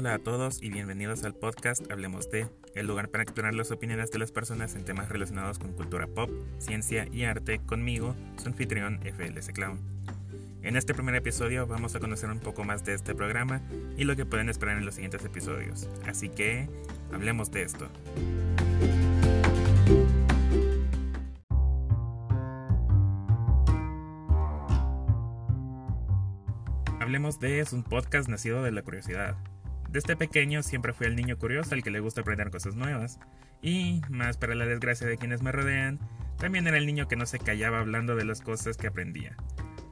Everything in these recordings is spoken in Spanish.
Hola a todos y bienvenidos al podcast Hablemos de, el lugar para explorar las opiniones de las personas en temas relacionados con cultura pop, ciencia y arte conmigo, su anfitrión FLS Clown. En este primer episodio vamos a conocer un poco más de este programa y lo que pueden esperar en los siguientes episodios, así que hablemos de esto. Hablemos de es un podcast nacido de la curiosidad. Desde pequeño siempre fui el niño curioso al que le gusta aprender cosas nuevas. Y, más para la desgracia de quienes me rodean, también era el niño que no se callaba hablando de las cosas que aprendía.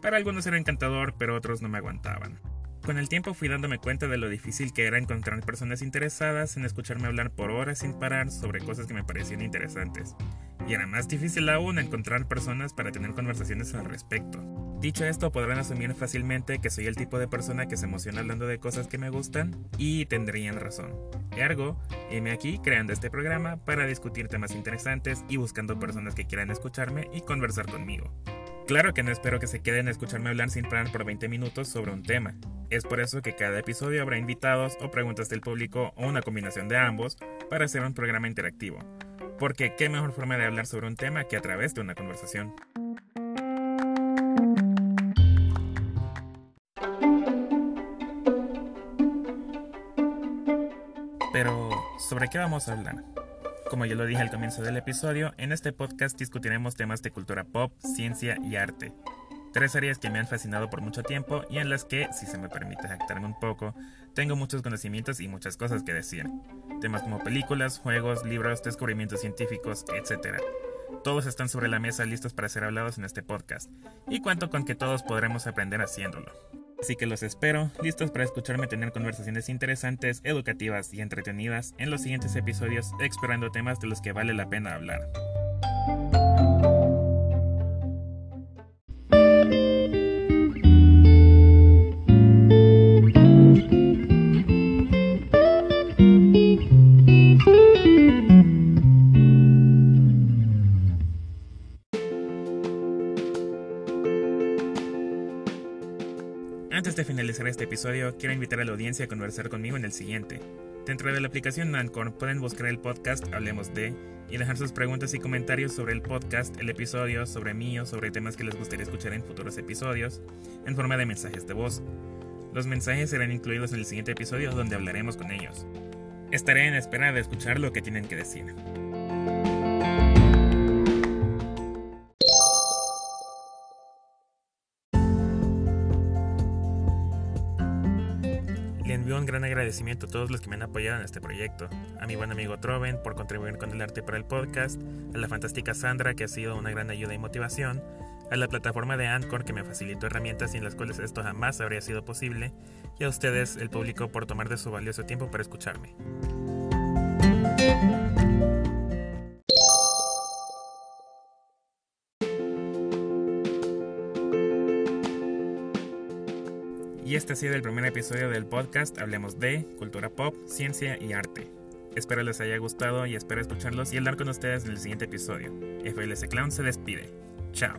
Para algunos era encantador, pero otros no me aguantaban. Con el tiempo fui dándome cuenta de lo difícil que era encontrar personas interesadas en escucharme hablar por horas sin parar sobre cosas que me parecían interesantes. Y era más difícil aún encontrar personas para tener conversaciones al respecto. Dicho esto, podrán asumir fácilmente que soy el tipo de persona que se emociona hablando de cosas que me gustan y tendrían razón. Ergo, heme aquí creando este programa para discutir temas interesantes y buscando personas que quieran escucharme y conversar conmigo. Claro que no espero que se queden a escucharme hablar sin parar por 20 minutos sobre un tema. Es por eso que cada episodio habrá invitados o preguntas del público o una combinación de ambos para hacer un programa interactivo. Porque qué mejor forma de hablar sobre un tema que a través de una conversación. Pero, ¿sobre qué vamos a hablar? Como ya lo dije al comienzo del episodio, en este podcast discutiremos temas de cultura pop, ciencia y arte. Tres áreas que me han fascinado por mucho tiempo y en las que, si se me permite jactarme un poco, tengo muchos conocimientos y muchas cosas que decir. Temas como películas, juegos, libros, descubrimientos científicos, etc. Todos están sobre la mesa listos para ser hablados en este podcast, y cuento con que todos podremos aprender haciéndolo. Así que los espero, listos para escucharme tener conversaciones interesantes, educativas y entretenidas en los siguientes episodios explorando temas de los que vale la pena hablar. Antes de finalizar este episodio, quiero invitar a la audiencia a conversar conmigo en el siguiente. Dentro de la aplicación Anchor pueden buscar el podcast Hablemos de y dejar sus preguntas y comentarios sobre el podcast, el episodio, sobre mí o sobre temas que les gustaría escuchar en futuros episodios, en forma de mensajes de voz. Los mensajes serán incluidos en el siguiente episodio donde hablaremos con ellos. Estaré en espera de escuchar lo que tienen que decir. Un gran agradecimiento a todos los que me han apoyado en este proyecto. A mi buen amigo Troven por contribuir con el arte para el podcast, a la fantástica Sandra que ha sido una gran ayuda y motivación, a la plataforma de Anchor que me facilitó herramientas sin las cuales esto jamás habría sido posible, y a ustedes, el público, por tomar de su valioso tiempo para escucharme. Y este ha sido el primer episodio del podcast Hablemos de cultura pop, ciencia y arte. Espero les haya gustado y espero escucharlos y hablar con ustedes en el siguiente episodio. FLS Clown se despide. Chao.